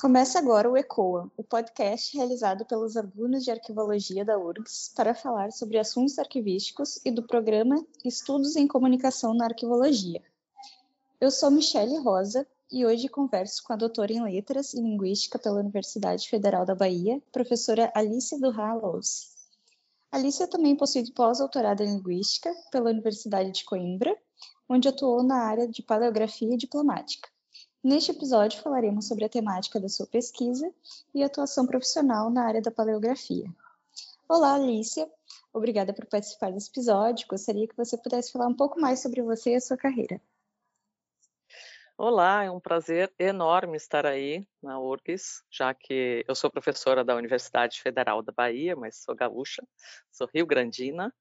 Começa agora o ECOA, o podcast realizado pelos alunos de arquivologia da URGS para falar sobre assuntos arquivísticos e do programa Estudos em Comunicação na Arquivologia. Eu sou Michele Rosa e hoje converso com a doutora em Letras e Linguística pela Universidade Federal da Bahia, professora Alice Durra Louce. Alice também possui pós-doutorado em Linguística pela Universidade de Coimbra, onde atuou na área de Paleografia Diplomática. Neste episódio falaremos sobre a temática da sua pesquisa e atuação profissional na área da paleografia. Olá, Alicia. Obrigada por participar desse episódio. Gostaria que você pudesse falar um pouco mais sobre você e a sua carreira. Olá, é um prazer enorme estar aí na URGS, já que eu sou professora da Universidade Federal da Bahia, mas sou gaúcha, sou rio-grandina,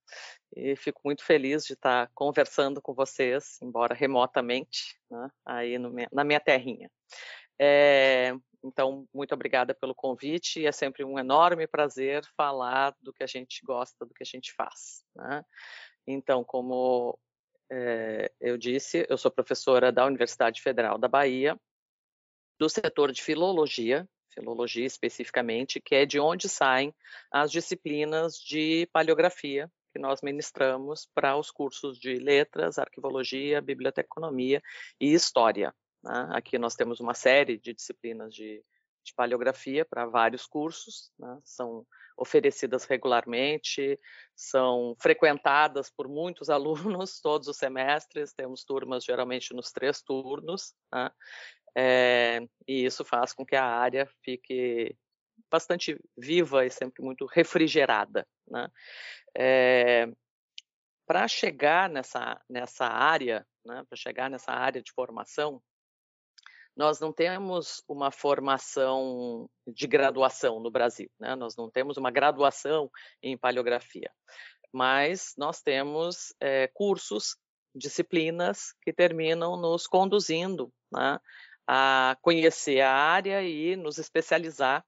e fico muito feliz de estar conversando com vocês, embora remotamente, né, aí na minha terrinha. É, então, muito obrigada pelo convite, é sempre um enorme prazer falar do que a gente gosta, do que a gente faz. Né? Então, como é, eu disse, eu sou professora da Universidade Federal da Bahia, do setor de filologia, filologia especificamente, que é de onde saem as disciplinas de paleografia que nós ministramos para os cursos de letras, arquivologia, biblioteconomia e história. Né? Aqui nós temos uma série de disciplinas de, de paleografia para vários cursos, né? são oferecidas regularmente, são frequentadas por muitos alunos todos os semestres, temos turmas geralmente nos três turnos, né? é, e isso faz com que a área fique bastante viva e sempre muito refrigerada. Né? É, para chegar nessa, nessa área, né, para chegar nessa área de formação, nós não temos uma formação de graduação no Brasil, né? nós não temos uma graduação em paleografia, mas nós temos é, cursos, disciplinas que terminam nos conduzindo né, a conhecer a área e nos especializar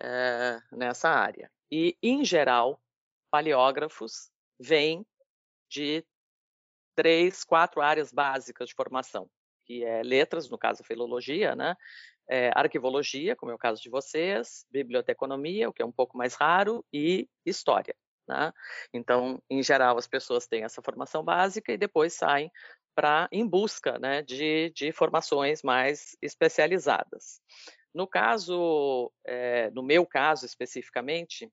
é, nessa área. E, em geral, paleógrafos vêm de três, quatro áreas básicas de formação que é letras, no caso filologia, né? É, arquivologia, como é o caso de vocês, biblioteconomia, o que é um pouco mais raro, e história. Né? Então, em geral, as pessoas têm essa formação básica e depois saem para em busca né, de, de formações mais especializadas. No caso, é, no meu caso especificamente,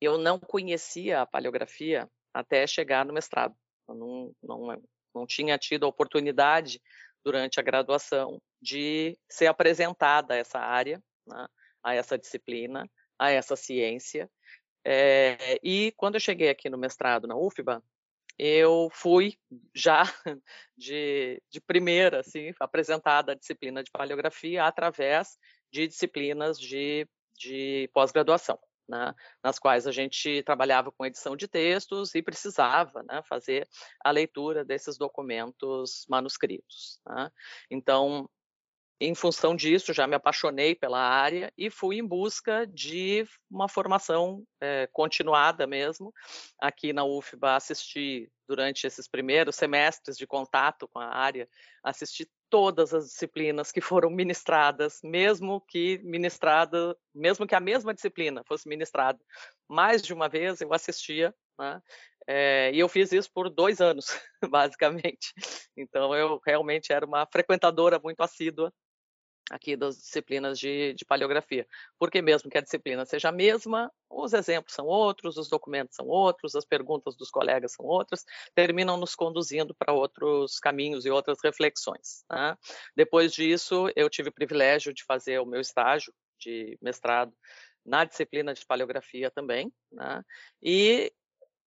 eu não conhecia a paleografia até chegar no mestrado. Eu não, não, não tinha tido a oportunidade durante a graduação de ser apresentada a essa área, né, a essa disciplina, a essa ciência. É, e quando eu cheguei aqui no mestrado na UFBA, eu fui já de, de primeira, assim, apresentada a disciplina de paleografia através de disciplinas de, de pós-graduação né, nas quais a gente trabalhava com edição de textos e precisava né, fazer a leitura desses documentos manuscritos. Né. Então, em função disso, já me apaixonei pela área e fui em busca de uma formação é, continuada mesmo. Aqui na UFBA assisti durante esses primeiros semestres de contato com a área, assisti todas as disciplinas que foram ministradas, mesmo que ministrada, mesmo que a mesma disciplina fosse ministrada mais de uma vez, eu assistia, né? É, e eu fiz isso por dois anos, basicamente. Então, eu realmente era uma frequentadora muito assídua aqui das disciplinas de, de, paleografia, porque mesmo que a disciplina seja a mesma, os exemplos são outros, os documentos são outros, as perguntas dos colegas são outras, terminam nos conduzindo para outros caminhos e outras reflexões. Né? Depois disso, eu tive o privilégio de fazer o meu estágio de mestrado na disciplina de paleografia também, né? e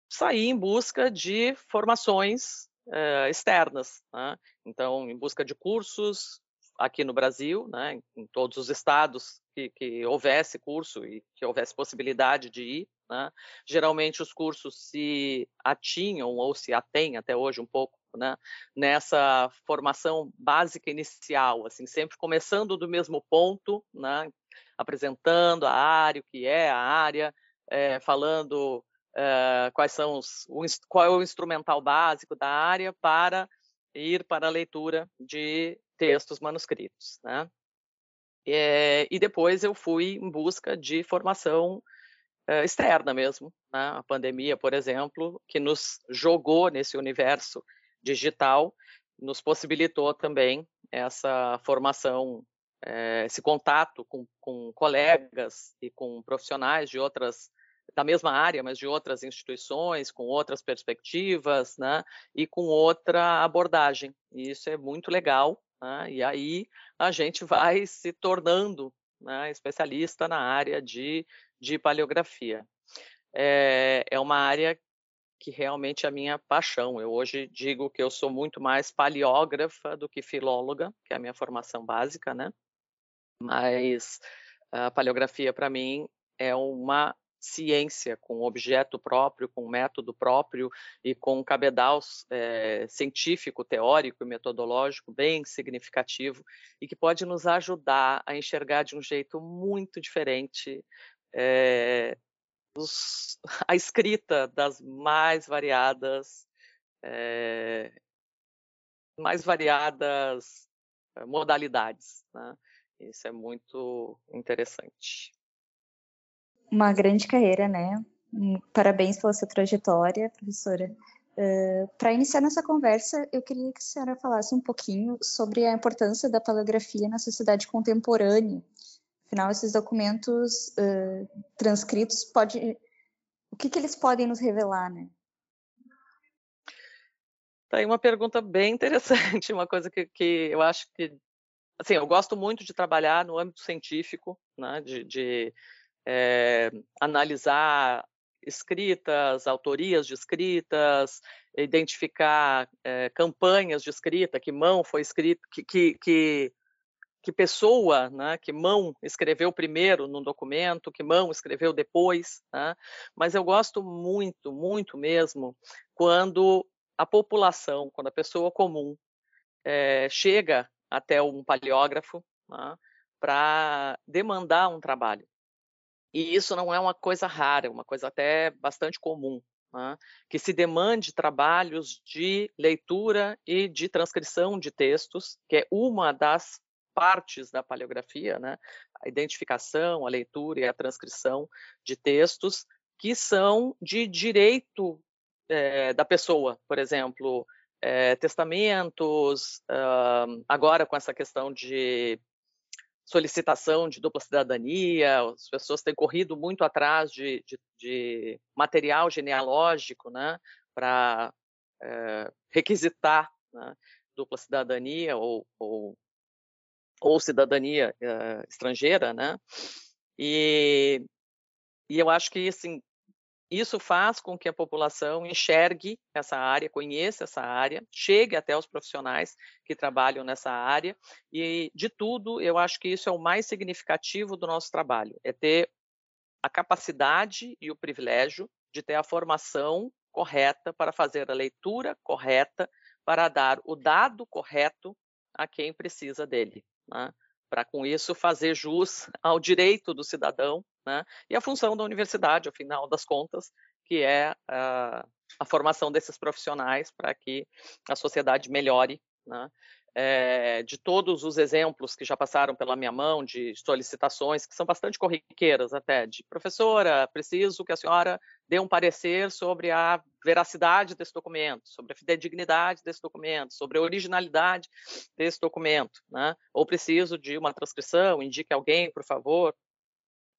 saí em busca de formações uh, externas, né? então, em busca de cursos, aqui no Brasil, né, em todos os estados que, que, houvesse curso e que houvesse possibilidade de ir. Né. Geralmente os cursos se atinham ou se atêm até hoje um pouco né, nessa formação básica inicial, assim, sempre começando do mesmo ponto, né, apresentando a área, o que é a área, é, falando é, quais são os, o, qual é o instrumental básico da área para ir para a leitura de textos manuscritos. Né? É, e depois eu fui em busca de formação é, externa mesmo. Né? A pandemia, por exemplo, que nos jogou nesse universo digital, nos possibilitou também essa formação, é, esse contato com, com colegas e com profissionais de outras da mesma área, mas de outras instituições, com outras perspectivas, né, e com outra abordagem. E isso é muito legal, né, e aí a gente vai se tornando né, especialista na área de, de paleografia. É, é uma área que realmente é a minha paixão. Eu hoje digo que eu sou muito mais paleógrafa do que filóloga, que é a minha formação básica, né? Mas a paleografia para mim é uma ciência, com objeto próprio, com método próprio e com um cabedal é, científico, teórico e metodológico bem significativo e que pode nos ajudar a enxergar de um jeito muito diferente é, os, a escrita das mais variadas é, mais variadas modalidades. Né? Isso é muito interessante uma grande carreira, né? Parabéns pela sua trajetória, professora. Uh, Para iniciar nossa conversa, eu queria que a senhora falasse um pouquinho sobre a importância da paleografia na sociedade contemporânea. Afinal, esses documentos uh, transcritos, pode, o que, que eles podem nos revelar, né? Tá aí uma pergunta bem interessante, uma coisa que, que eu acho que, assim, eu gosto muito de trabalhar no âmbito científico, né, de, de é, analisar escritas, autorias de escritas, identificar é, campanhas de escrita, que mão foi escrita, que, que, que, que pessoa, né, que mão escreveu primeiro no documento, que mão escreveu depois. Né? Mas eu gosto muito, muito mesmo, quando a população, quando a pessoa comum é, chega até um paleógrafo né, para demandar um trabalho. E isso não é uma coisa rara, é uma coisa até bastante comum, né? que se demande trabalhos de leitura e de transcrição de textos, que é uma das partes da paleografia, né? a identificação, a leitura e a transcrição de textos que são de direito é, da pessoa, por exemplo, é, testamentos, uh, agora com essa questão de solicitação de dupla cidadania, as pessoas têm corrido muito atrás de, de, de material genealógico né, para é, eh, requisitar né, dupla cidadania ou, ou, ou cidadania é, estrangeira, né? E, e eu acho que assim, isso faz com que a população enxergue essa área, conheça essa área, chegue até os profissionais que trabalham nessa área e, de tudo, eu acho que isso é o mais significativo do nosso trabalho, é ter a capacidade e o privilégio de ter a formação correta para fazer a leitura correta, para dar o dado correto a quem precisa dele. Né? para com isso fazer jus ao direito do cidadão né? e a função da universidade, ao final das contas, que é a, a formação desses profissionais para que a sociedade melhore. Né? É, de todos os exemplos que já passaram pela minha mão, de solicitações, que são bastante corriqueiras até, de professora, preciso que a senhora dê um parecer sobre a veracidade desse documento, sobre a fidedignidade desse documento, sobre a originalidade desse documento, né? ou preciso de uma transcrição, indique alguém, por favor.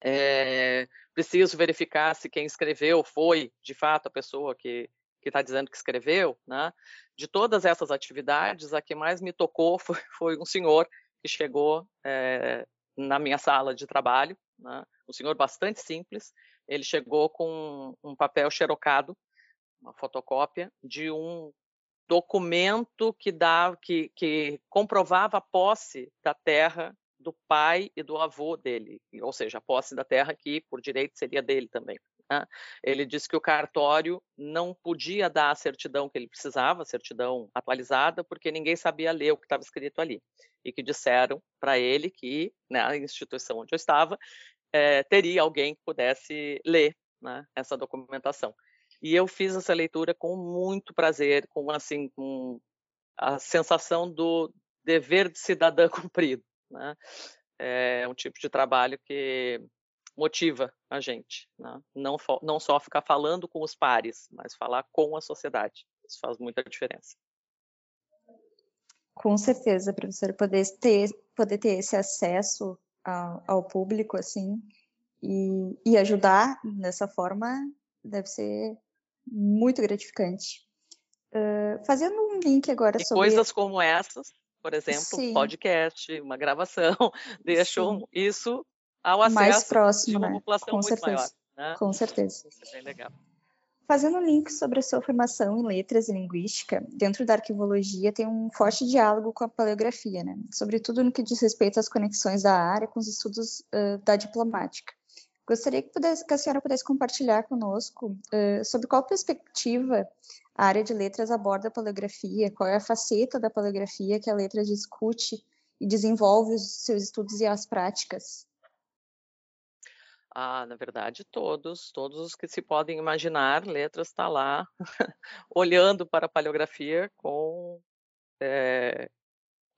É, preciso verificar se quem escreveu foi, de fato, a pessoa que que está dizendo que escreveu, né? De todas essas atividades, a que mais me tocou foi, foi um senhor que chegou é, na minha sala de trabalho, né? um senhor bastante simples. Ele chegou com um papel xerocado, uma fotocópia de um documento que dava, que, que comprovava a posse da terra do pai e do avô dele, ou seja, a posse da terra que por direito seria dele também. Né? Ele disse que o cartório não podia dar a certidão que ele precisava, a certidão atualizada, porque ninguém sabia ler o que estava escrito ali. E que disseram para ele que, na instituição onde eu estava, é, teria alguém que pudesse ler né, essa documentação. E eu fiz essa leitura com muito prazer, com assim, com a sensação do dever de cidadã cumprido. Né? é um tipo de trabalho que motiva a gente, né? não, não só ficar falando com os pares, mas falar com a sociedade. Isso faz muita diferença. Com certeza, professor, poder ter, poder ter esse acesso ao, ao público, assim, e, e ajudar dessa forma deve ser muito gratificante. Uh, fazendo um link agora e sobre... coisas como essas, por exemplo, Sim. um podcast, uma gravação, deixam Sim. isso ao acesso mais próximo, de uma né? população Com muito certeza. maior. Né? Com certeza. Isso é bem legal. Fazendo um link sobre a sua formação em letras e linguística, dentro da arquivologia tem um forte diálogo com a paleografia, né? sobretudo no que diz respeito às conexões da área com os estudos uh, da diplomática. Gostaria que, pudesse, que, a senhora pudesse compartilhar conosco uh, sobre qual perspectiva a área de letras aborda a paleografia, qual é a faceta da paleografia que a letra discute e desenvolve os seus estudos e as práticas. Ah, na verdade, todos, todos os que se podem imaginar, letras está lá, olhando para a paleografia com é,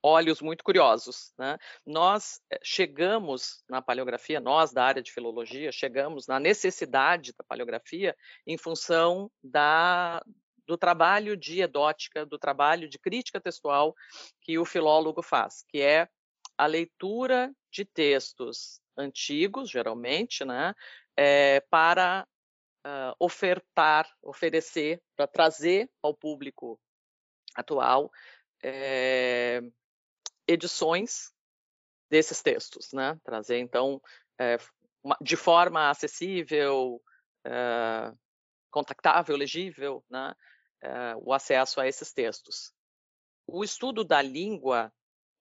olhos muito curiosos. Né? Nós eh, chegamos na paleografia, nós da área de filologia, chegamos na necessidade da paleografia em função da, do trabalho de edótica, do trabalho de crítica textual que o filólogo faz, que é a leitura de textos antigos, geralmente, né, é, para uh, ofertar, oferecer, para trazer ao público atual é, edições desses textos, né? Trazer então é, uma, de forma acessível, é, contactável, legível, né? O acesso a esses textos. O estudo da língua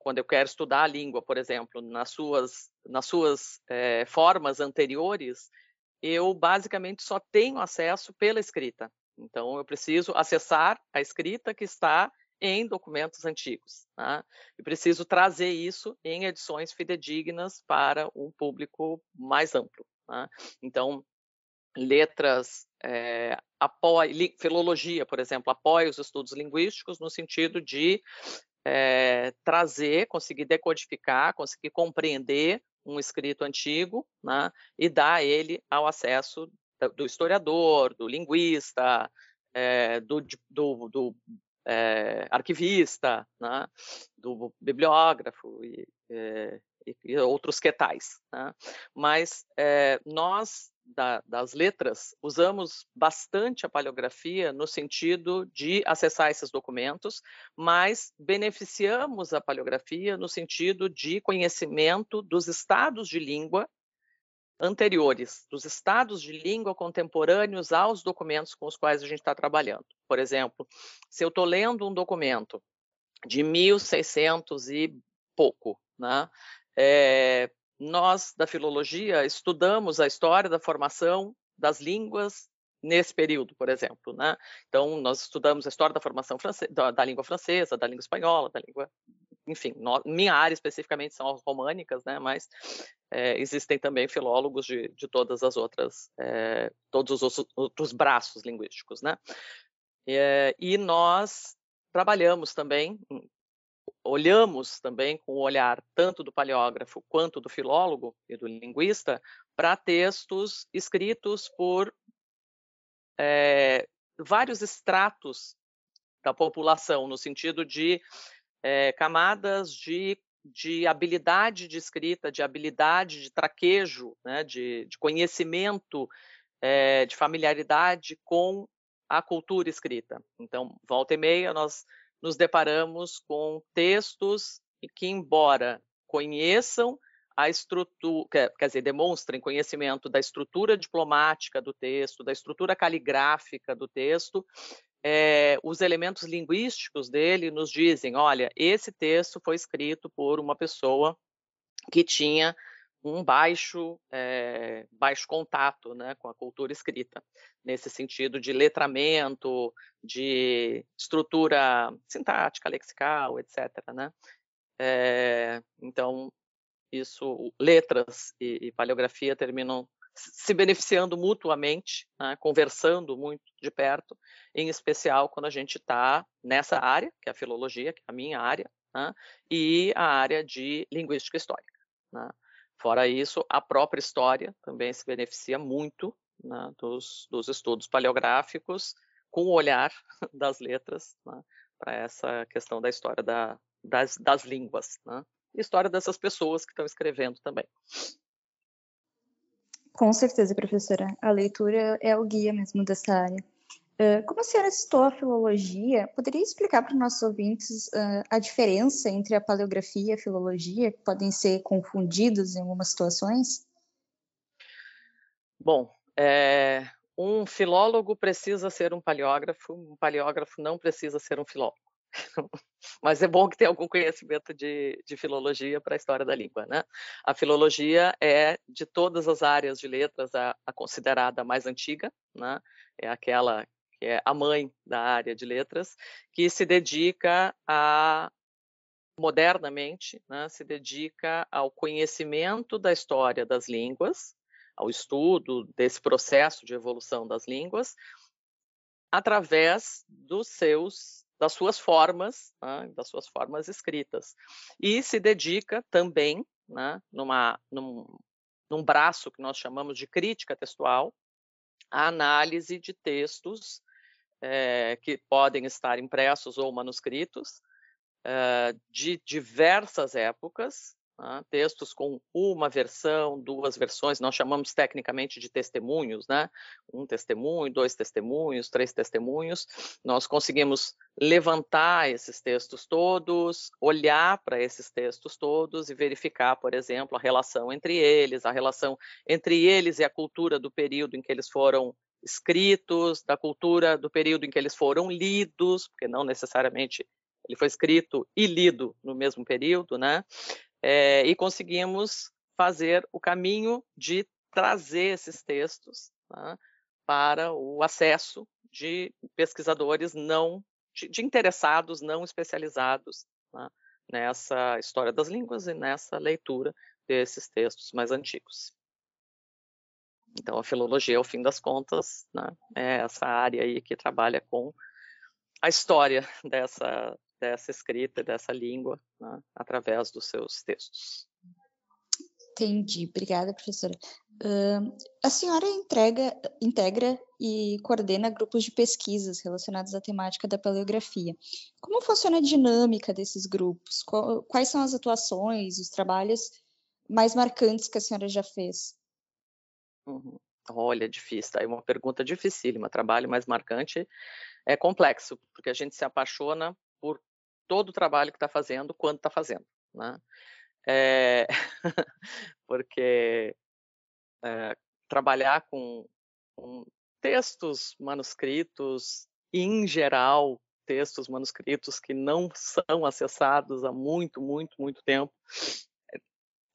quando eu quero estudar a língua, por exemplo, nas suas, nas suas é, formas anteriores, eu basicamente só tenho acesso pela escrita. Então, eu preciso acessar a escrita que está em documentos antigos. Tá? E preciso trazer isso em edições fidedignas para um público mais amplo. Tá? Então, letras é, apoia, filologia, por exemplo, apoia os estudos linguísticos no sentido de é, trazer, conseguir decodificar, conseguir compreender um escrito antigo né, e dar ele ao acesso do historiador, do linguista, é, do, do, do é, arquivista, né, do bibliógrafo e, e, e, outros que tais. Né? Mas nós da, das letras, usamos bastante a paleografia no sentido de acessar esses documentos, mas beneficiamos a paleografia no sentido de conhecimento dos estados de língua anteriores, dos estados de língua contemporâneos aos documentos com os quais a gente está trabalhando. Por exemplo, se eu estou lendo um documento de 1600 e pouco, né? É, nós, da filologia, estudamos a história da formação das línguas nesse período, por exemplo. Né? Então, nós estudamos a história da formação da, da, língua francesa, da língua espanhola, da língua. Enfim, minha área especificamente são as românicas, né? mas é, existem também filólogos de, de todas as outras, é, todos os outros braços linguísticos. Né? É, e nós trabalhamos também olhamos também com o olhar tanto do paleógrafo quanto do filólogo e do linguista para textos escritos por é, vários estratos da população, no sentido de é, camadas de, de habilidade de escrita, de habilidade de traquejo, né, de, de conhecimento, é, de familiaridade com a cultura escrita. Então, volta e meia, nós nos deparamos com textos que, embora conheçam a estrutura, quer dizer, demonstrem conhecimento da estrutura diplomática do texto, da estrutura caligráfica do texto, é, os elementos linguísticos dele nos dizem, olha, esse texto foi escrito por uma pessoa que tinha um baixo, é, baixo contato né, com a cultura escrita, nesse sentido de letramento, de estrutura sintática, lexical, etc. Né? É, então, isso, letras e, e, paleografia terminam se beneficiando mutuamente, né, conversando muito de perto, em especial quando a gente está nessa área, que é a filologia, que é a minha área, né, e a área de linguística histórica. Né? Fora isso, a própria história também se beneficia muito né, dos, dos, estudos paleográficos com o olhar das letras né, para essa questão da história da, das, das, línguas, né, e história dessas pessoas que estão escrevendo também. Com certeza, professora. A leitura é o guia mesmo dessa área. Uh, como a senhora citou a filologia, poderia explicar para os nossos ouvintes uh, a diferença entre a paleografia e a filologia, que podem ser confundidos em algumas situações? Bom, é, um filólogo precisa ser um paleógrafo, um paleógrafo não precisa ser um filólogo. Mas é bom que tenha algum conhecimento de, de filologia para a história da língua. Né? A filologia é, de todas as áreas de letras, a, a considerada mais antiga, né? é aquela que é a mãe da área de letras, que se dedica a modernamente, né, se dedica ao conhecimento da história das línguas, ao estudo desse processo de evolução das línguas, através dos seus das suas formas, né, das suas formas escritas, e se dedica também, né, numa, num, num braço que nós chamamos de crítica textual, à análise de textos é, que podem estar impressos ou manuscritos é, de diversas épocas, né? textos com uma versão, duas versões, nós chamamos tecnicamente de testemunhos, né? Um testemunho, dois testemunhos, três testemunhos. Nós conseguimos levantar esses textos todos, olhar para esses textos todos e verificar, por exemplo, a relação entre eles, a relação entre eles e a cultura do período em que eles foram escritos, da cultura do período em que eles foram lidos, porque não necessariamente ele foi escrito e lido no mesmo período, né? É, e conseguimos fazer o caminho de trazer esses textos né, para o acesso de pesquisadores não de, de interessados não especializados né, nessa história das línguas e nessa leitura desses textos mais antigos. Então, a filologia, ao fim das contas, né, é essa área aí que trabalha com a história dessa, dessa escrita, dessa língua, né, através dos seus textos. Entendi, obrigada, professora. Uh, a senhora entrega, integra e coordena grupos de pesquisas relacionados à temática da paleografia. Como funciona a dinâmica desses grupos? Quais são as atuações, os trabalhos mais marcantes que a senhora já fez? Uhum. Olha, difícil, tá? É uma pergunta dificílima. Trabalho mais marcante é complexo, porque a gente se apaixona por todo o trabalho que está fazendo, quando está fazendo, né? É... porque é, trabalhar com, com textos manuscritos, em geral, textos manuscritos que não são acessados há muito, muito, muito tempo,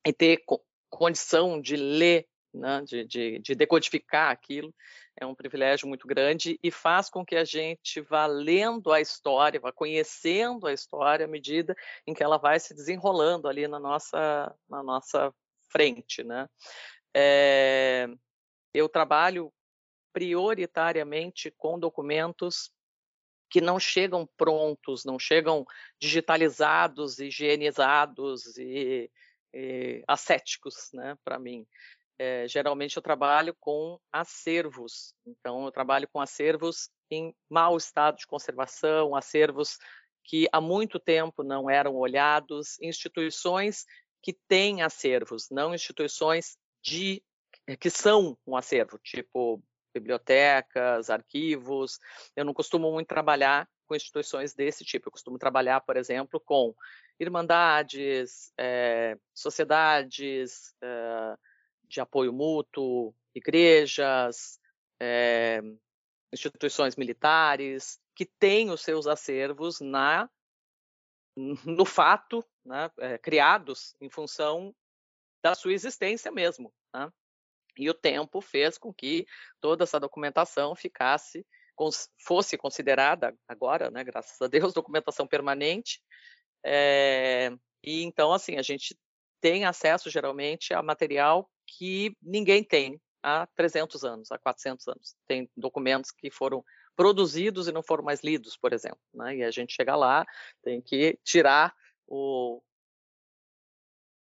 e ter condição de ler né, de, de, de, decodificar aquilo, é um privilégio muito grande e faz com que a gente vá lendo a história, vá conhecendo a história à medida em que ela vai se desenrolando ali na nossa, na nossa frente. Né? É, eu trabalho prioritariamente com documentos que não chegam prontos, não chegam digitalizados, higienizados e, e ascéticos, né, para mim é, geralmente eu trabalho com acervos. Então, eu trabalho com acervos em mau estado de conservação, acervos que há muito tempo não eram olhados, instituições que têm acervos, não instituições de que são um acervo, tipo bibliotecas, arquivos. Eu não costumo muito trabalhar com instituições desse tipo. Eu costumo trabalhar, por exemplo, com irmandades, é, sociedades, é, de apoio mútuo, igrejas, é, instituições militares, que têm os seus acervos na no fato, né, é, criados em função da sua existência mesmo. Né? E o tempo fez com que toda essa documentação ficasse, fosse considerada agora, né, graças a Deus, documentação permanente. É, e então, assim, a gente tem acesso geralmente a material que ninguém tem há 300 anos, há 400 anos. Tem documentos que foram produzidos e não foram mais lidos, por exemplo. Né? E a gente chega lá, tem que tirar o,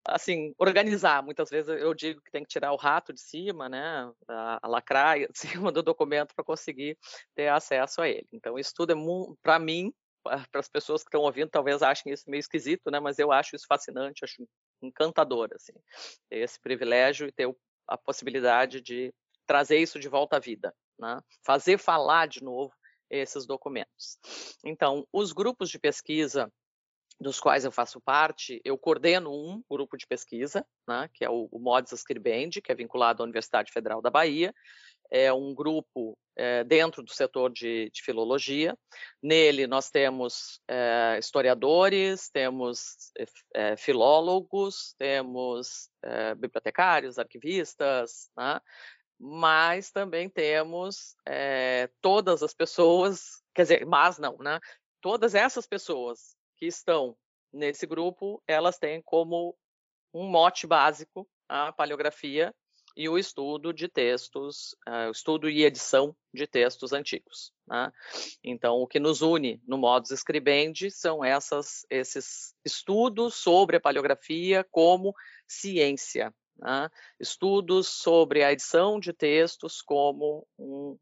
assim, organizar. Muitas vezes eu digo que tem que tirar o rato de cima, né, a, a lacraia de cima do documento para conseguir ter acesso a ele. Então, o estudo é, para mim, para as pessoas que estão ouvindo, talvez achem isso meio esquisito, né, mas eu acho isso fascinante, acho encantador, assim, ter esse privilégio e ter a possibilidade de trazer isso de volta à vida, né, fazer falar de novo esses documentos. Então, os grupos de pesquisa dos quais eu faço parte, eu coordeno um grupo de pesquisa, né, que é o, o Mods Scribendi, que é vinculado à Universidade Federal da Bahia. É um grupo é, dentro do setor de, de, filologia. Nele nós temos é, historiadores, temos é, filólogos, temos bibliotecários, arquivistas, né, mas também temos todas as pessoas, quer dizer, mas não, né? Todas essas pessoas que estão nesse grupo, elas têm como um mote básico a paleografia e o estudo de textos, uh, estudo e edição de textos antigos. Né? Então, o que nos une no modus scribendi são essas, esses estudos sobre a paleografia como ciência, né? estudos sobre a edição de textos como um,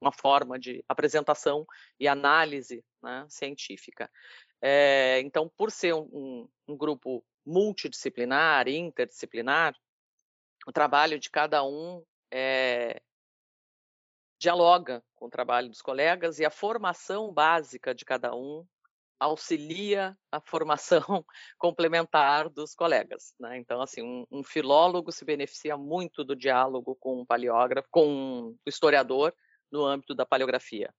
uma forma de apresentação e análise né, científica. É, então, por ser um, um grupo multidisciplinar, interdisciplinar, o trabalho de cada um é, dialoga com o trabalho dos colegas e a formação básica de cada um auxilia a formação complementar dos colegas. Né? Então, assim, um, um, filólogo se beneficia muito do diálogo com um paleógrafo, com o historiador no âmbito da paleografia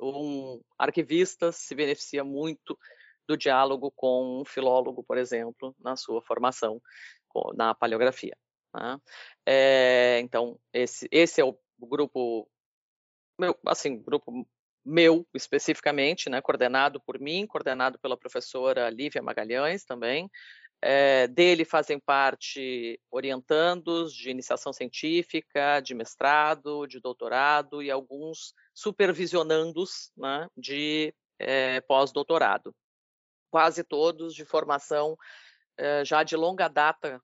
um arquivista se beneficia muito do diálogo com um filólogo, por exemplo, na sua formação na paleografia. Né? É, então, esse, esse é o grupo, meu, assim, grupo meu especificamente, né, coordenado por mim, coordenado pela professora Lívia Magalhães também, é, dele fazem parte orientandos de iniciação científica, de mestrado, de doutorado e alguns supervisionandos né, de é, pós-doutorado. Quase todos de formação é, já de longa data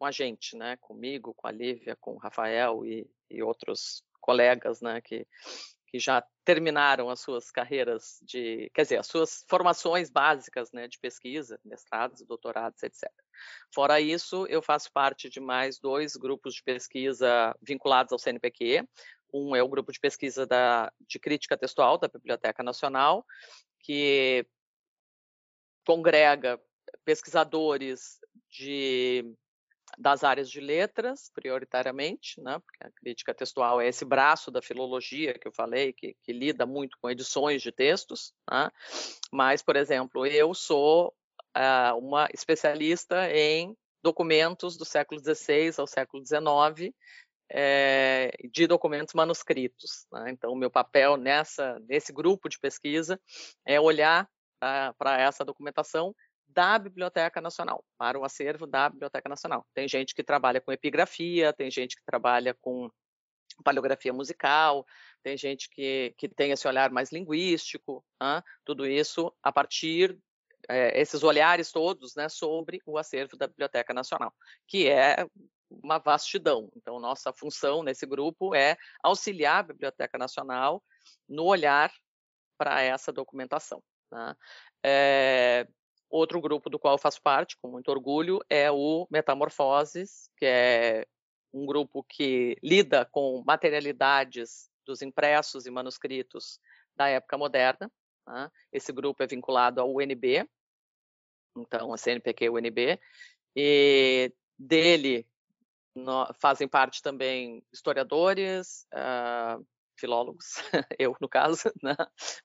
com a gente, né, comigo, com a Lívia, com o Rafael e, e outros colegas né, que que já terminaram as suas carreiras de, quer dizer, as suas formações básicas, né, de pesquisa, mestrados, doutorados, etc. Fora isso, eu faço parte de mais dois grupos de pesquisa vinculados ao CNPq. Um é o grupo de pesquisa da, de crítica textual da Biblioteca Nacional, que congrega pesquisadores de das áreas de letras, prioritariamente, né, porque a crítica textual é esse braço da filologia que eu falei, que, que lida muito com edições de textos, né, mas, por exemplo, eu sou uh, uma especialista em documentos do século XVI ao século XIX, é, eh, de documentos manuscritos. Né? Então, o meu papel nessa, nesse grupo de pesquisa é olhar uh, para essa documentação da Biblioteca Nacional, para o acervo da Biblioteca Nacional. Tem gente que trabalha com epigrafia, tem gente que trabalha com paleografia musical, tem gente que, que tem esse olhar mais linguístico, né? tudo isso a partir é, esses olhares todos né, sobre o acervo da Biblioteca Nacional, que é uma vastidão. Então, nossa função nesse grupo é auxiliar a Biblioteca Nacional no olhar para essa documentação. Né? É, Outro grupo do qual eu faço parte, com muito orgulho, é o Metamorfoses, que é um grupo que lida com materialidades dos impressos e manuscritos da época moderna. Tá? Esse grupo é vinculado ao UNB, então a CNPq e UNB, e dele no, fazem parte também historiadores, uh, filólogos, eu no caso, né?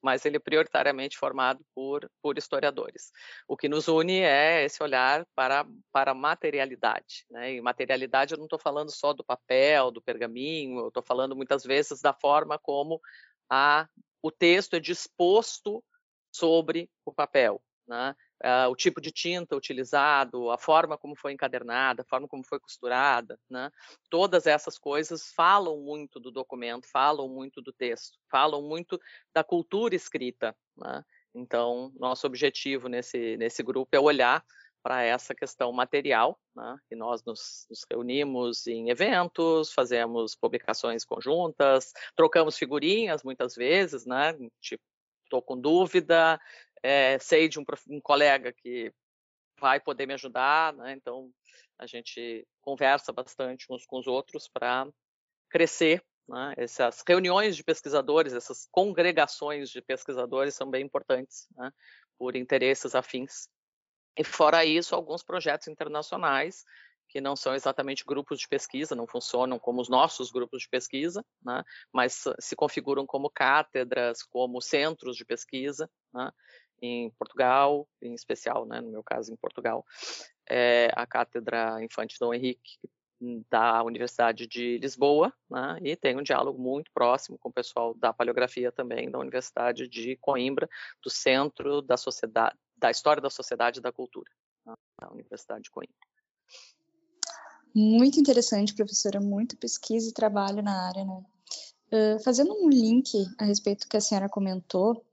mas ele é prioritariamente formado por, por historiadores. O que nos une é esse olhar para, para a materialidade. Né? E materialidade eu não estou falando só do papel, do pergaminho, eu estou falando muitas vezes da forma como a, o texto é disposto sobre o papel. Né? Uh, o tipo de tinta utilizado, a forma como foi encadernada, a forma como foi costurada, né? Todas essas coisas falam muito do documento, falam muito do texto, falam muito da cultura escrita, né? Então, nosso objetivo nesse, nesse grupo é olhar para essa questão material, né? e nós nos, nos, reunimos em eventos, fazemos publicações conjuntas, trocamos figurinhas muitas vezes, né? tipo, estou com dúvida, é, sei de um, um, colega que vai poder me ajudar, né? então a gente conversa bastante uns com os outros para crescer. Né? Essas reuniões de pesquisadores, essas congregações de pesquisadores são bem importantes, né? por interesses afins. E fora isso, alguns projetos internacionais que não são exatamente grupos de pesquisa, não funcionam como os nossos grupos de pesquisa, né, mas se configuram como cátedras, como centros de pesquisa, né, em Portugal, em especial, né, no meu caso em Portugal, é a Cátedra Infante Dom Henrique da Universidade de Lisboa, né, e tem um diálogo muito próximo com o pessoal da paleografia também da Universidade de Coimbra, do Centro da Sociedade da História da Sociedade e da Cultura, na Universidade de Coimbra. Muito interessante, professora, muito pesquisa e trabalho na área, né? Uh, fazendo um link a respeito do que a senhora comentou,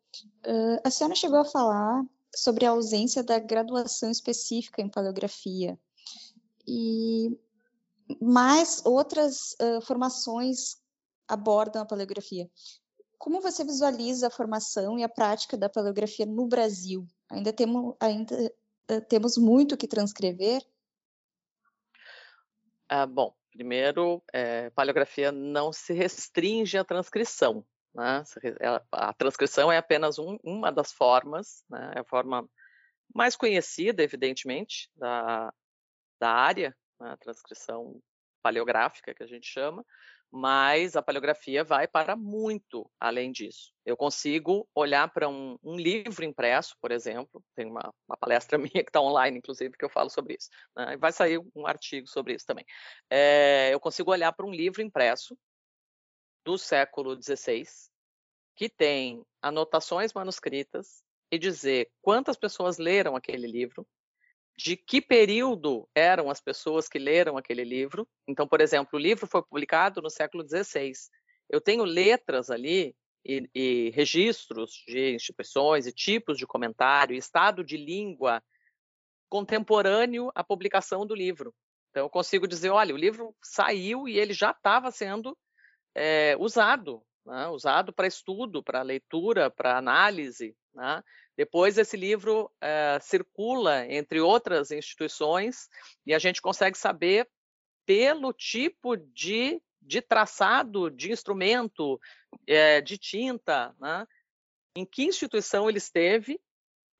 uh, a senhora chegou a falar sobre a ausência da graduação específica em paleografia e mais outras uh, formações abordam a paleografia. Como você visualiza a formação e a prática da paleografia no Brasil? Ainda temos, ainda, uh, temos muito que transcrever? Ah, bom, primeiro, é, paleografia não se restringe à transcrição. Né? A transcrição é apenas um, uma das formas, né? é a forma mais conhecida, evidentemente, da, da área, né? a transcrição paleográfica, que a gente chama, mas a paleografia vai para muito além disso. Eu consigo olhar para um, um livro impresso, por exemplo, tem uma, uma palestra minha que está online, inclusive, que eu falo sobre isso. Né? Vai sair um artigo sobre isso também. É, eu consigo olhar para um livro impresso do século XVI, que tem anotações manuscritas, e dizer quantas pessoas leram aquele livro, de que período eram as pessoas que leram aquele livro. Então, por exemplo, o livro foi publicado no século XVI. Eu tenho letras ali e, e registros de instituições e tipos de comentário, estado de língua contemporâneo à publicação do livro. Então, eu consigo dizer, olha, o livro saiu e ele já estava sendo é, usado, né? usado para estudo, para leitura, para análise. Né? Depois, esse livro uh, circula entre outras instituições e a gente consegue saber, pelo tipo de, de traçado, de instrumento, é, de tinta, né? em que instituição ele esteve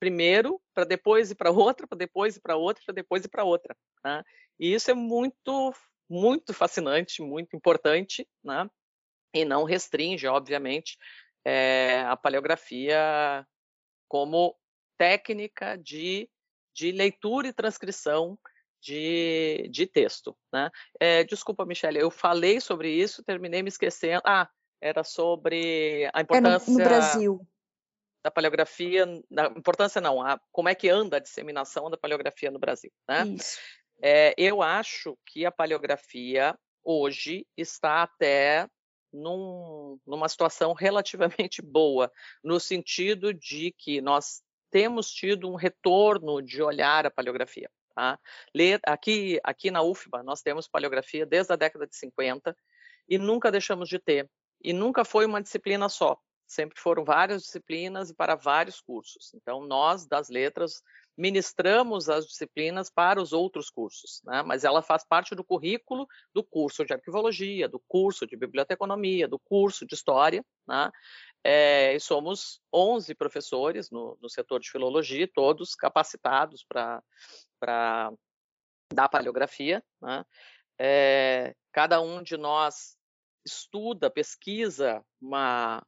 primeiro, para depois ir para outra, para depois ir para outra, para depois ir para outra. Né? E isso é muito, muito fascinante, muito importante, né? E não restringe, obviamente, é, a paleografia como técnica de, de leitura e transcrição de, de texto. Né? É, desculpa, Michelle, eu falei sobre isso, terminei me esquecendo. Ah, era sobre a importância. É no, no Brasil. Da paleografia, da importância não, a, como é que anda a disseminação da paleografia no Brasil. Né? Isso. É, eu acho que a paleografia hoje está até num, numa situação relativamente boa, no sentido de que nós temos tido um retorno de olhar a paleografia. Tá? Aqui, aqui na UFBA, nós temos paleografia desde a década de 50 e nunca deixamos de ter. E nunca foi uma disciplina só, sempre foram várias disciplinas e para vários cursos. Então, nós, das letras, ministramos as disciplinas para os outros cursos, né? mas ela faz parte do currículo do curso de arquivologia, do curso de biblioteconomia, do curso de história, né? É, e somos 11 professores no, no, setor de filologia, todos capacitados para dar paleografia. Né? É, cada um de nós estuda, pesquisa uma,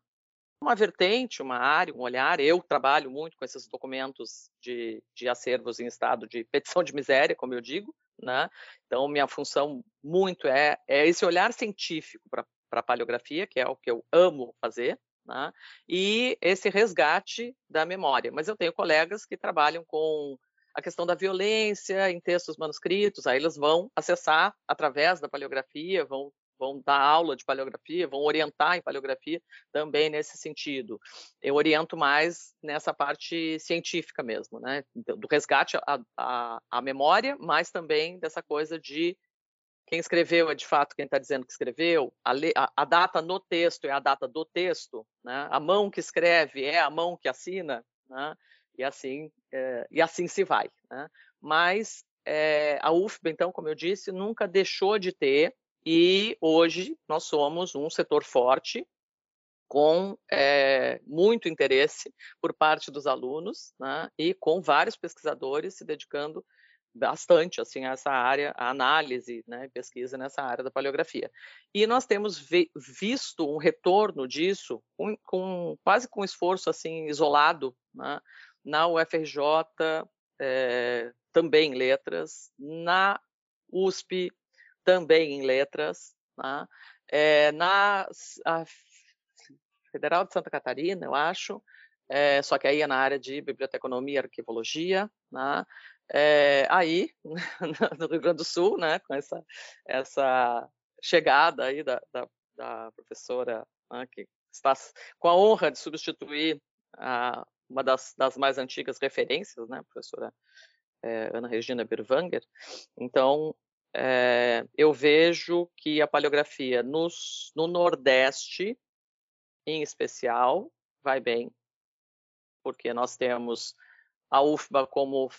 uma vertente, uma área, um olhar. Eu trabalho muito com esses documentos de, de acervos em estado de petição de miséria, como eu digo, né? Então, minha função muito é, é esse olhar científico para a paleografia, que é o que eu amo fazer, né? e esse resgate da memória. Mas eu tenho colegas que trabalham com a questão da violência em textos manuscritos, aí eles vão acessar através da paleografia, vão vão dar aula de paleografia, vão orientar em paleografia também nesse sentido. Eu oriento mais nessa parte científica mesmo, né? do resgate à, à, à memória, mas também dessa coisa de quem escreveu é de fato quem está dizendo que escreveu, a, a, data no texto é a data do texto, né? a mão que escreve é a mão que assina, né? e, assim, é, e assim se vai. Né? Mas é, a UFBA, então, como eu disse, nunca deixou de ter, e hoje nós somos um setor forte, com é, muito interesse por parte dos alunos, né? e com vários pesquisadores se dedicando bastante assim a essa área, a análise, né, pesquisa nessa área da paleografia. E nós temos vi visto um retorno disso com, com, quase com esforço assim isolado né, na UFRJ, é, também em letras, na USP também em letras, né, é, na Federal de Santa Catarina, eu acho, é, só que aí é na área de biblioteconomia e arquivologia, né? É, aí, no Rio Grande do Sul, né, com essa, essa chegada aí da, da, da professora né, que está com a honra de substituir a, uma das, das, mais antigas referências, né, professora é, Ana Regina Birwanger. Então, é, eu vejo que a paleografia nos, no Nordeste, em especial, vai bem, porque nós temos a UFBA como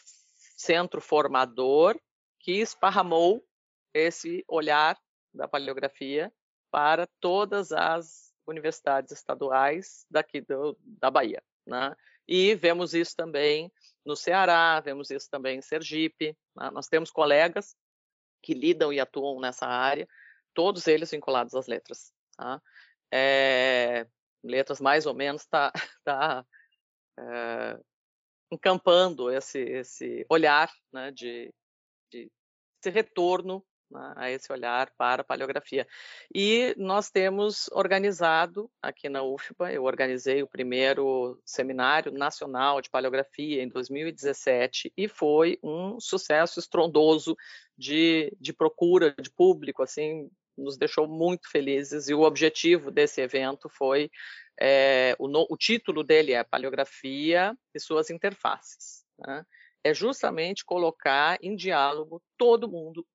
centro formador que esparramou esse olhar da paleografia para todas as universidades estaduais daqui do, da Bahia. Né? E vemos isso também no Ceará, vemos isso também em Sergipe. Né? Nós temos colegas que lidam e atuam nessa área, todos eles vinculados às letras. Tá? É, letras mais ou menos está tá, é, encampando esse, esse olhar né, de, de esse retorno né, a esse olhar para a paleografia. E nós temos organizado aqui na UFBA, eu organizei o primeiro seminário nacional de paleografia em 2017 e foi um sucesso estrondoso de, de procura de público, assim, nos deixou muito felizes e o objetivo desse evento foi é, o, no, o, título dele é Paleografia e suas interfaces. Né? É justamente colocar em diálogo todo mundo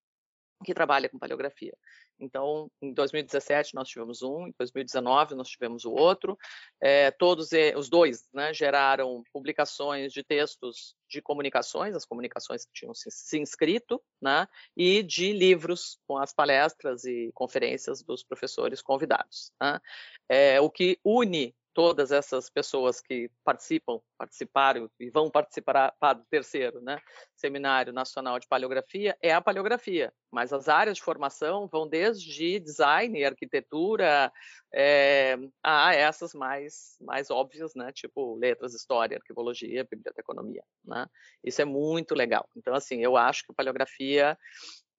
que trabalha com paleografia. Então, em 2017 nós tivemos um, em 2019 nós tivemos o outro. É, todos os dois né, geraram publicações de textos de comunicações, as comunicações que tinham se, se inscrito, né, e de livros com as palestras e conferências dos professores convidados. Né. É, o que une todas essas pessoas que participam, participaram e vão participar do terceiro né, Seminário Nacional de Paleografia é a paleografia, mas as áreas de formação vão desde design, arquitetura, é, a essas mais, mais óbvias, né, tipo letras, história, arquivologia, biblioteconomia. Né? Isso é muito legal. Então, assim, eu acho que a paleografia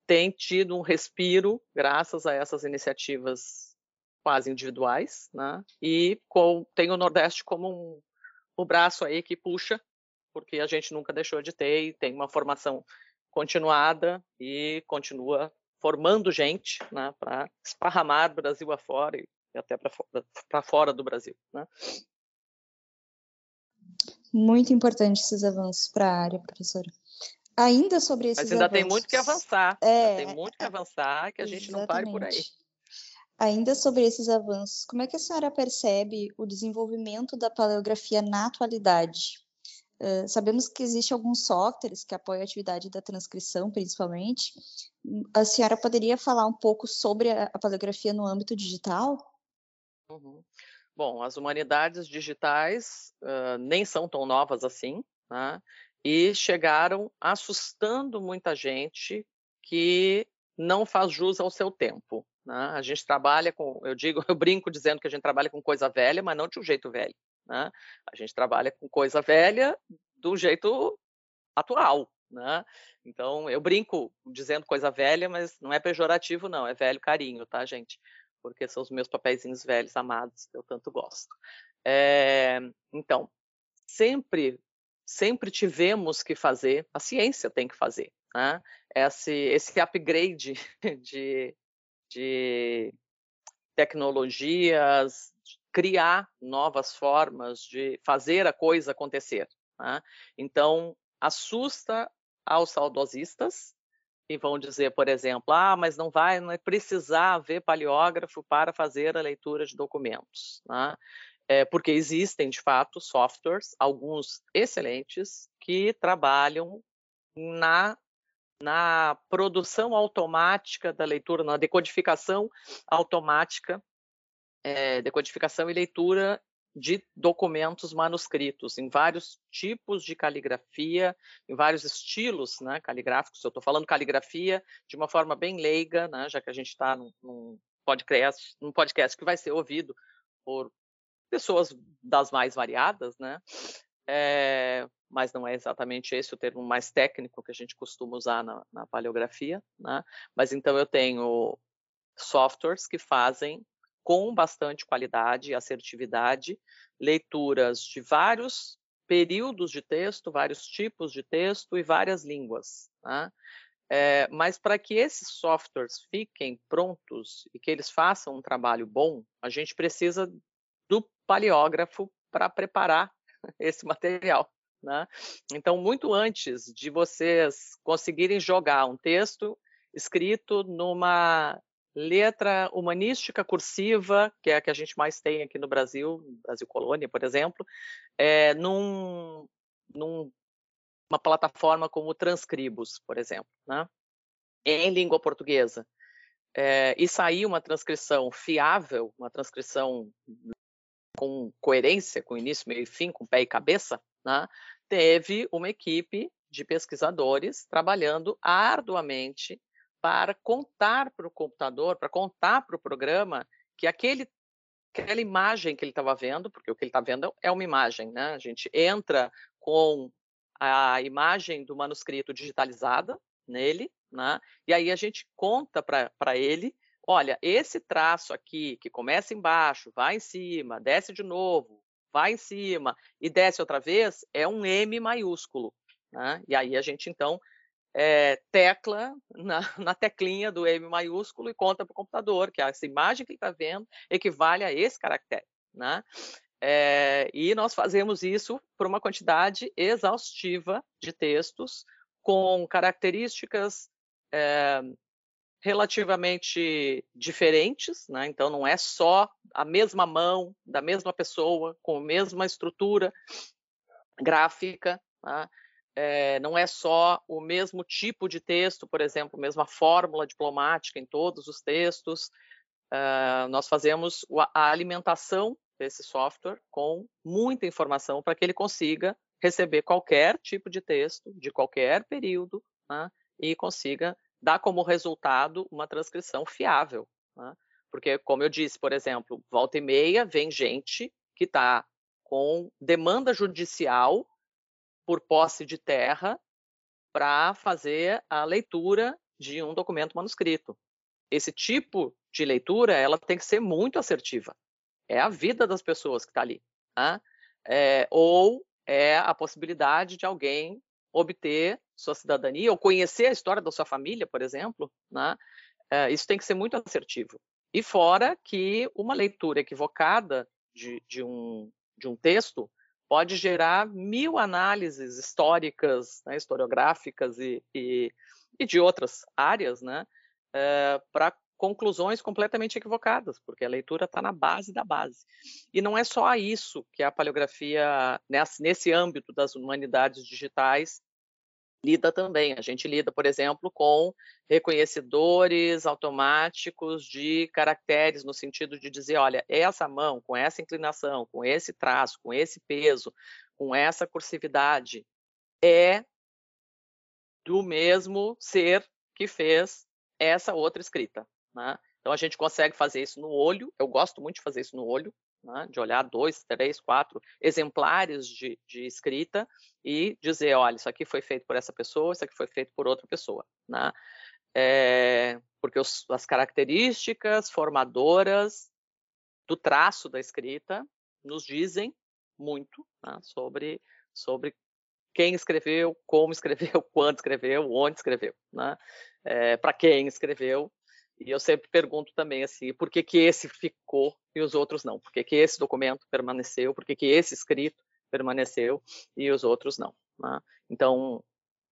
tem tido um respiro graças a essas iniciativas quase individuais, né? E com, tem o Nordeste como um, o braço aí que puxa, porque a gente nunca deixou de ter e tem uma formação continuada e continua formando gente, né, para esparramar Brasil afora e até para fora do Brasil, né? Muito importante esses avanços para a área, professora. Ainda sobre esses Mas ainda avanços, tem muito que avançar. É, tem muito que avançar que a gente exatamente. não pare por aí. Ainda sobre esses avanços, como é que a senhora percebe o desenvolvimento da paleografia na atualidade? Uh, sabemos que existem alguns softwares que apoiam a atividade da transcrição, principalmente. A senhora poderia falar um pouco sobre a, a paleografia no âmbito digital? Uhum. Bom, as humanidades digitais uh, nem são tão novas assim, né? e chegaram assustando muita gente que não faz jus ao seu tempo. Né? A gente trabalha com, eu digo, eu brinco dizendo que a gente trabalha com coisa velha, mas não de um jeito velho. Né? A gente trabalha com coisa velha do jeito atual. Né? Então, eu brinco dizendo coisa velha, mas não é pejorativo, não, é velho carinho, tá, gente? Porque são os meus papeizinhos velhos amados que eu tanto gosto. É, então, sempre, sempre tivemos que fazer, a ciência tem que fazer, né? Esse, esse upgrade de, de tecnologias, criar novas formas de fazer a coisa acontecer. Né? Então, assusta aos saudosistas, que vão dizer, por exemplo, ah, mas não vai, não é precisar ver paleógrafo para fazer a leitura de documentos, né? é, porque existem, de fato, softwares, alguns excelentes, que trabalham na, na produção automática da leitura, na decodificação automática, é, decodificação e leitura de documentos manuscritos, em vários tipos de caligrafia, em vários estilos né, caligráficos. Eu estou falando caligrafia de uma forma bem leiga, né, já que a gente está num, num, podcast, num podcast que vai ser ouvido por pessoas das mais variadas, né? É, mas não é exatamente esse o termo mais técnico que a gente costuma usar na, na paleografia, né? Mas então eu tenho softwares que fazem com bastante qualidade e assertividade leituras de vários períodos de texto, vários tipos de texto e várias línguas. Né? É, mas para que esses softwares fiquem prontos e que eles façam um trabalho bom, a gente precisa do paleógrafo para preparar esse material. Né? Então, muito antes de vocês conseguirem jogar um texto escrito numa letra humanística cursiva, que é a que a gente mais tem aqui no Brasil, Brasil Colônia, por exemplo, é, num, num, uma plataforma como Transcribos, por exemplo, né? em língua portuguesa, é, e sair uma transcrição fiável, uma transcrição com coerência, com início, meio e fim, com pé e cabeça, né, teve uma equipe de pesquisadores trabalhando arduamente para contar para o computador, para contar para o programa que aquele, aquela imagem que ele estava vendo, porque o que ele está vendo é uma imagem, né? A gente entra com a imagem do manuscrito digitalizada nele, né? E aí a gente conta para ele olha, esse traço aqui, que começa embaixo, vai em cima, desce de novo, vai em cima e desce outra vez, é um M maiúsculo. Né? E aí a gente, então, é, tecla na, na, teclinha do M maiúsculo e conta para o computador que essa imagem que ele está vendo equivale a esse caractere. Né? É, e nós fazemos isso por uma quantidade exaustiva de textos com características é, relativamente diferentes, né? então não é só a mesma mão da mesma pessoa com a mesma estrutura gráfica, né? é, não é só o mesmo tipo de texto, por exemplo, mesma fórmula diplomática em todos os textos. Uh, nós fazemos a alimentação desse software com muita informação para que ele consiga receber qualquer tipo de texto de qualquer período né? e consiga dá como resultado uma transcrição fiável. Né? Porque, como eu disse, por exemplo, volta e meia vem gente que está com demanda judicial por posse de terra para fazer a leitura de um documento manuscrito. Esse tipo de leitura ela tem que ser muito assertiva. É a vida das pessoas que está ali. Né? É, ou é a possibilidade de alguém obter sua cidadania ou conhecer a história da sua família, por exemplo, né? É, isso tem que ser muito assertivo. E fora que uma leitura equivocada de, de, um, de um texto pode gerar mil análises históricas, né, historiográficas e, e, e, de outras áreas, né, é, para conclusões completamente equivocadas, porque a leitura está na base da base. E não é só isso que a paleografia, nesse, âmbito das humanidades digitais, lida também. A gente lida, por exemplo, com reconhecedores automáticos de caracteres, no sentido de dizer, olha, essa mão, com essa inclinação, com esse traço, com esse peso, com essa cursividade, é do mesmo ser que fez essa outra escrita. Né? Então, a gente consegue fazer isso no olho, eu gosto muito de fazer isso no olho, né, de olhar dois, três, quatro exemplares de, de, escrita e dizer, olha, isso aqui foi feito por essa pessoa, isso aqui foi feito por outra pessoa, né? É, porque os, as características formadoras do traço da escrita nos dizem muito né, sobre, sobre quem escreveu, como escreveu, quando escreveu, onde escreveu, né? É, para quem escreveu E eu sempre pergunto também assim, por que que esse ficou e os outros não? Por que que esse documento permaneceu? Por que que esse escrito permaneceu e os outros não? Né? Então,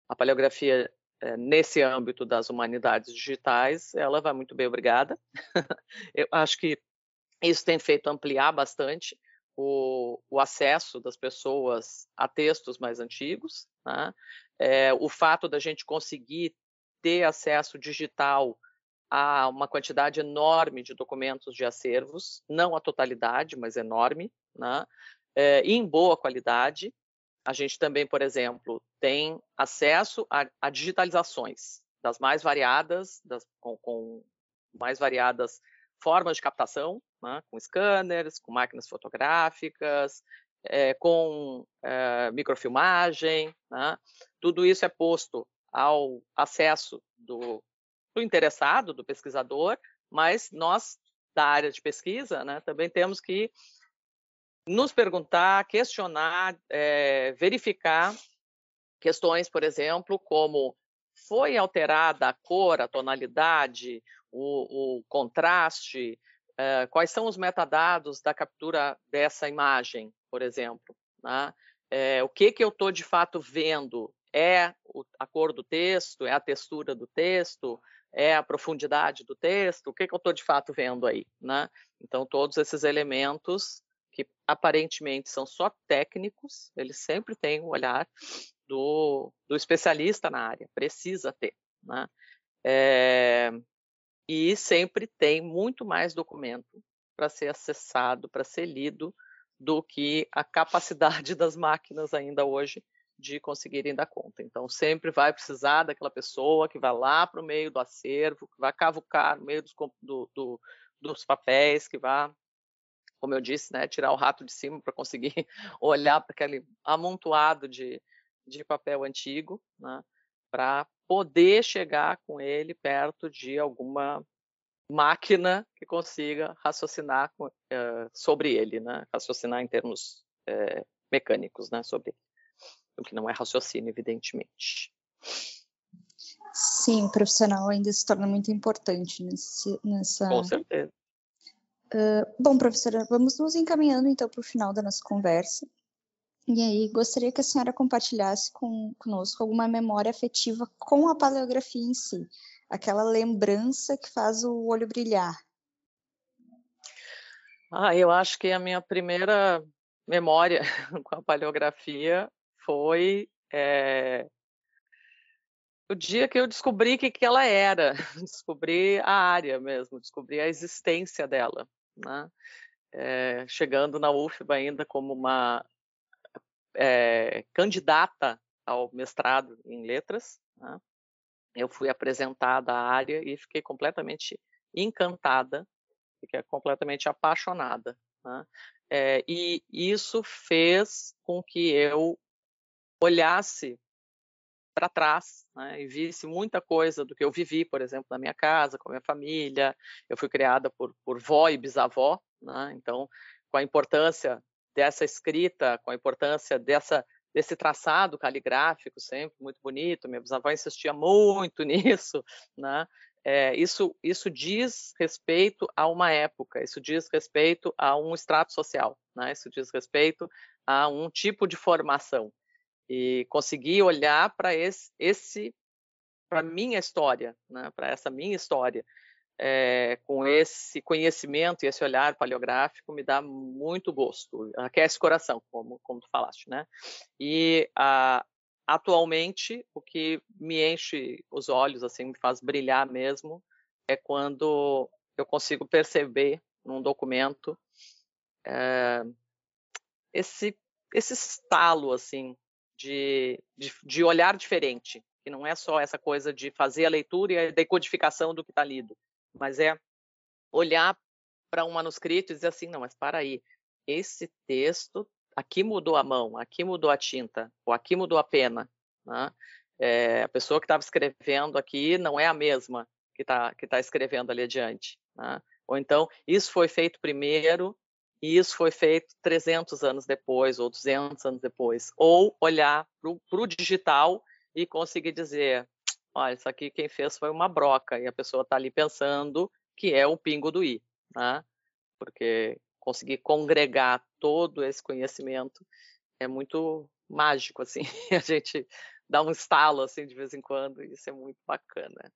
a paleografia é, nesse âmbito das humanidades digitais, ela vai muito bem, obrigada. eu acho que isso tem feito ampliar bastante o, o acesso das pessoas a textos mais antigos, né? é, o fato da gente conseguir ter acesso digital a uma quantidade enorme de documentos de acervos, não a totalidade, mas enorme, né? é, em boa qualidade. A gente também, por exemplo, tem acesso a, a digitalizações das mais variadas, das, com, com mais variadas formas de captação, né? com scanners, com máquinas fotográficas, é, com é, microfilmagem. Né? Tudo isso é posto ao acesso do, do interessado, do pesquisador, mas nós, da área de pesquisa, né, também temos que nos perguntar, questionar, é, verificar questões, por exemplo, como foi alterada a cor, a tonalidade, o, o contraste, é, quais são os metadados da captura dessa imagem, por exemplo. Né? É, o que, que eu estou de fato vendo? É a cor do texto? É a textura do texto? É a profundidade do texto? O que, que eu estou de fato vendo aí? Né? Então, todos esses elementos que aparentemente são só técnicos, eles sempre têm o olhar do, do, especialista na área, precisa ter. Né? É, e sempre tem muito mais documento para ser acessado, para ser lido, do que a capacidade das máquinas ainda hoje de conseguirem dar conta. Então, sempre vai precisar daquela pessoa que vai lá para o meio do acervo, que vai cavucar no meio dos, do, do, dos papéis, que vai, como eu disse, né, tirar o rato de cima para conseguir olhar para aquele amontoado de, de papel antigo, né, para poder chegar com ele perto de alguma máquina que consiga raciocinar uh, sobre ele, né? raciocinar em termos uh, mecânicos né? sobre ele. O que não é raciocínio, evidentemente. Sim, o profissional ainda se torna muito importante nesse, nessa. Com certeza. Uh, bom, professora, vamos nos encaminhando então para o final da nossa conversa. E aí, gostaria que a senhora compartilhasse com, conosco alguma memória afetiva com a paleografia em si, aquela lembrança que faz o olho brilhar. Ah, eu acho que a minha primeira memória com a paleografia foi é, o dia que eu descobri o que, que ela era, descobri a área mesmo, descobri a existência dela, né? É, chegando na UFBA ainda como uma é, candidata ao mestrado em letras, né? eu fui apresentada à área e fiquei completamente encantada, fiquei completamente apaixonada. Né? É, e isso fez com que eu olhasse para trás né, e visse muita coisa do que eu vivi, por exemplo, na minha casa, com a minha família. Eu fui criada por, por vó e bisavó, né, então, com a importância dessa escrita, com a importância dessa desse traçado caligráfico sempre muito bonito. Minha bisavó insistia muito nisso, né? É, isso, isso diz respeito a uma época, isso diz respeito a um extrato social, né? isso diz respeito a um tipo de formação. E conseguir olhar para esse, esse para minha história, né? para essa minha história, é, com esse conhecimento e esse olhar paleográfico me dá muito gosto, aquece o coração, como, como tu falaste, né? E a, atualmente o que me enche os olhos, assim, me faz brilhar mesmo, é quando eu consigo perceber num documento é, esse esse estalo assim de, de, de olhar diferente, que não é só essa coisa de fazer a leitura e a decodificação do que está lido, mas é olhar para um manuscrito e dizer assim, não, mas para aí, esse texto, aqui mudou a mão, aqui mudou a tinta, ou aqui mudou a pena, né? é, a pessoa que estava escrevendo aqui não é a mesma que está que tá escrevendo ali adiante, né? ou então, isso foi feito primeiro e isso foi feito 300 anos depois, ou 200 anos depois, ou olhar para o digital e conseguir dizer, olha, isso aqui quem fez foi uma broca, e a pessoa está ali pensando que é o pingo do i, né? Porque conseguir congregar todo esse conhecimento é muito mágico, assim, a gente dá um estalo, assim, de vez em quando, e isso é muito bacana.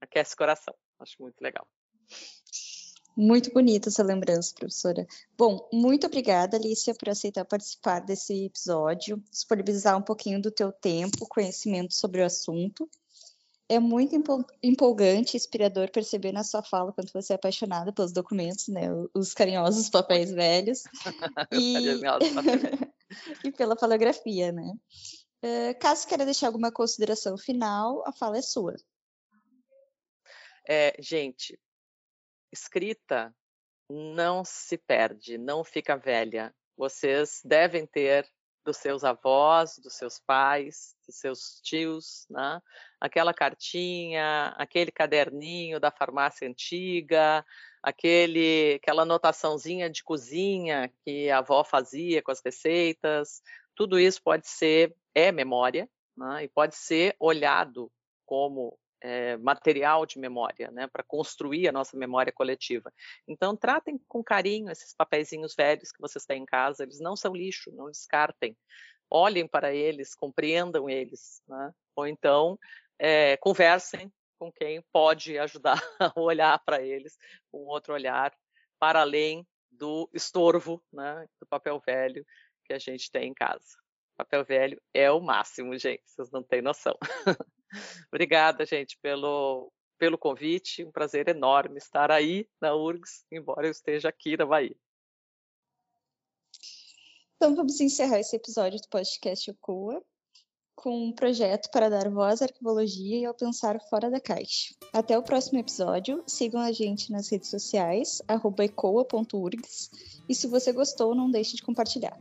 Aquece o coração, acho muito legal. Muito bonita essa lembrança, professora. Bom, muito obrigada, Alicia, por aceitar participar desse episódio, disponibilizar um pouquinho do teu tempo, conhecimento sobre o assunto. É muito empolgante, inspirador perceber na sua fala quanto você é apaixonada pelos documentos, né? Os carinhosos papéis velhos. e... e pela fotografia, né? Uh, caso queira deixar alguma consideração final, a fala é sua. É, gente, escrita não se perde, não fica velha. Vocês devem ter dos seus avós, dos seus pais, dos seus tios, né? Aquela cartinha, aquele caderninho da farmácia antiga, aquele, aquela anotaçãozinha de cozinha que a avó fazia com as receitas, tudo isso pode ser é memória, né? E pode ser olhado como é, material de memória, né, para construir a nossa memória coletiva. Então, tratem com carinho esses papeizinhos velhos que vocês têm em casa, eles não são lixo, não descartem. Olhem para eles, compreendam eles, né? ou então é, conversem com quem pode ajudar a olhar para eles com outro olhar, para além do estorvo né, do papel velho que a gente tem em casa. Papel velho é o máximo, gente, vocês não têm noção. Obrigada, gente, pelo, pelo convite. Um prazer enorme estar aí na URGS, embora eu esteja aqui na Bahia. Então, vamos encerrar esse episódio do podcast Ocoa com um projeto para dar voz à arquivologia e ao pensar fora da caixa. Até o próximo episódio. Sigam a gente nas redes sociais, ecoa.urgs. E se você gostou, não deixe de compartilhar.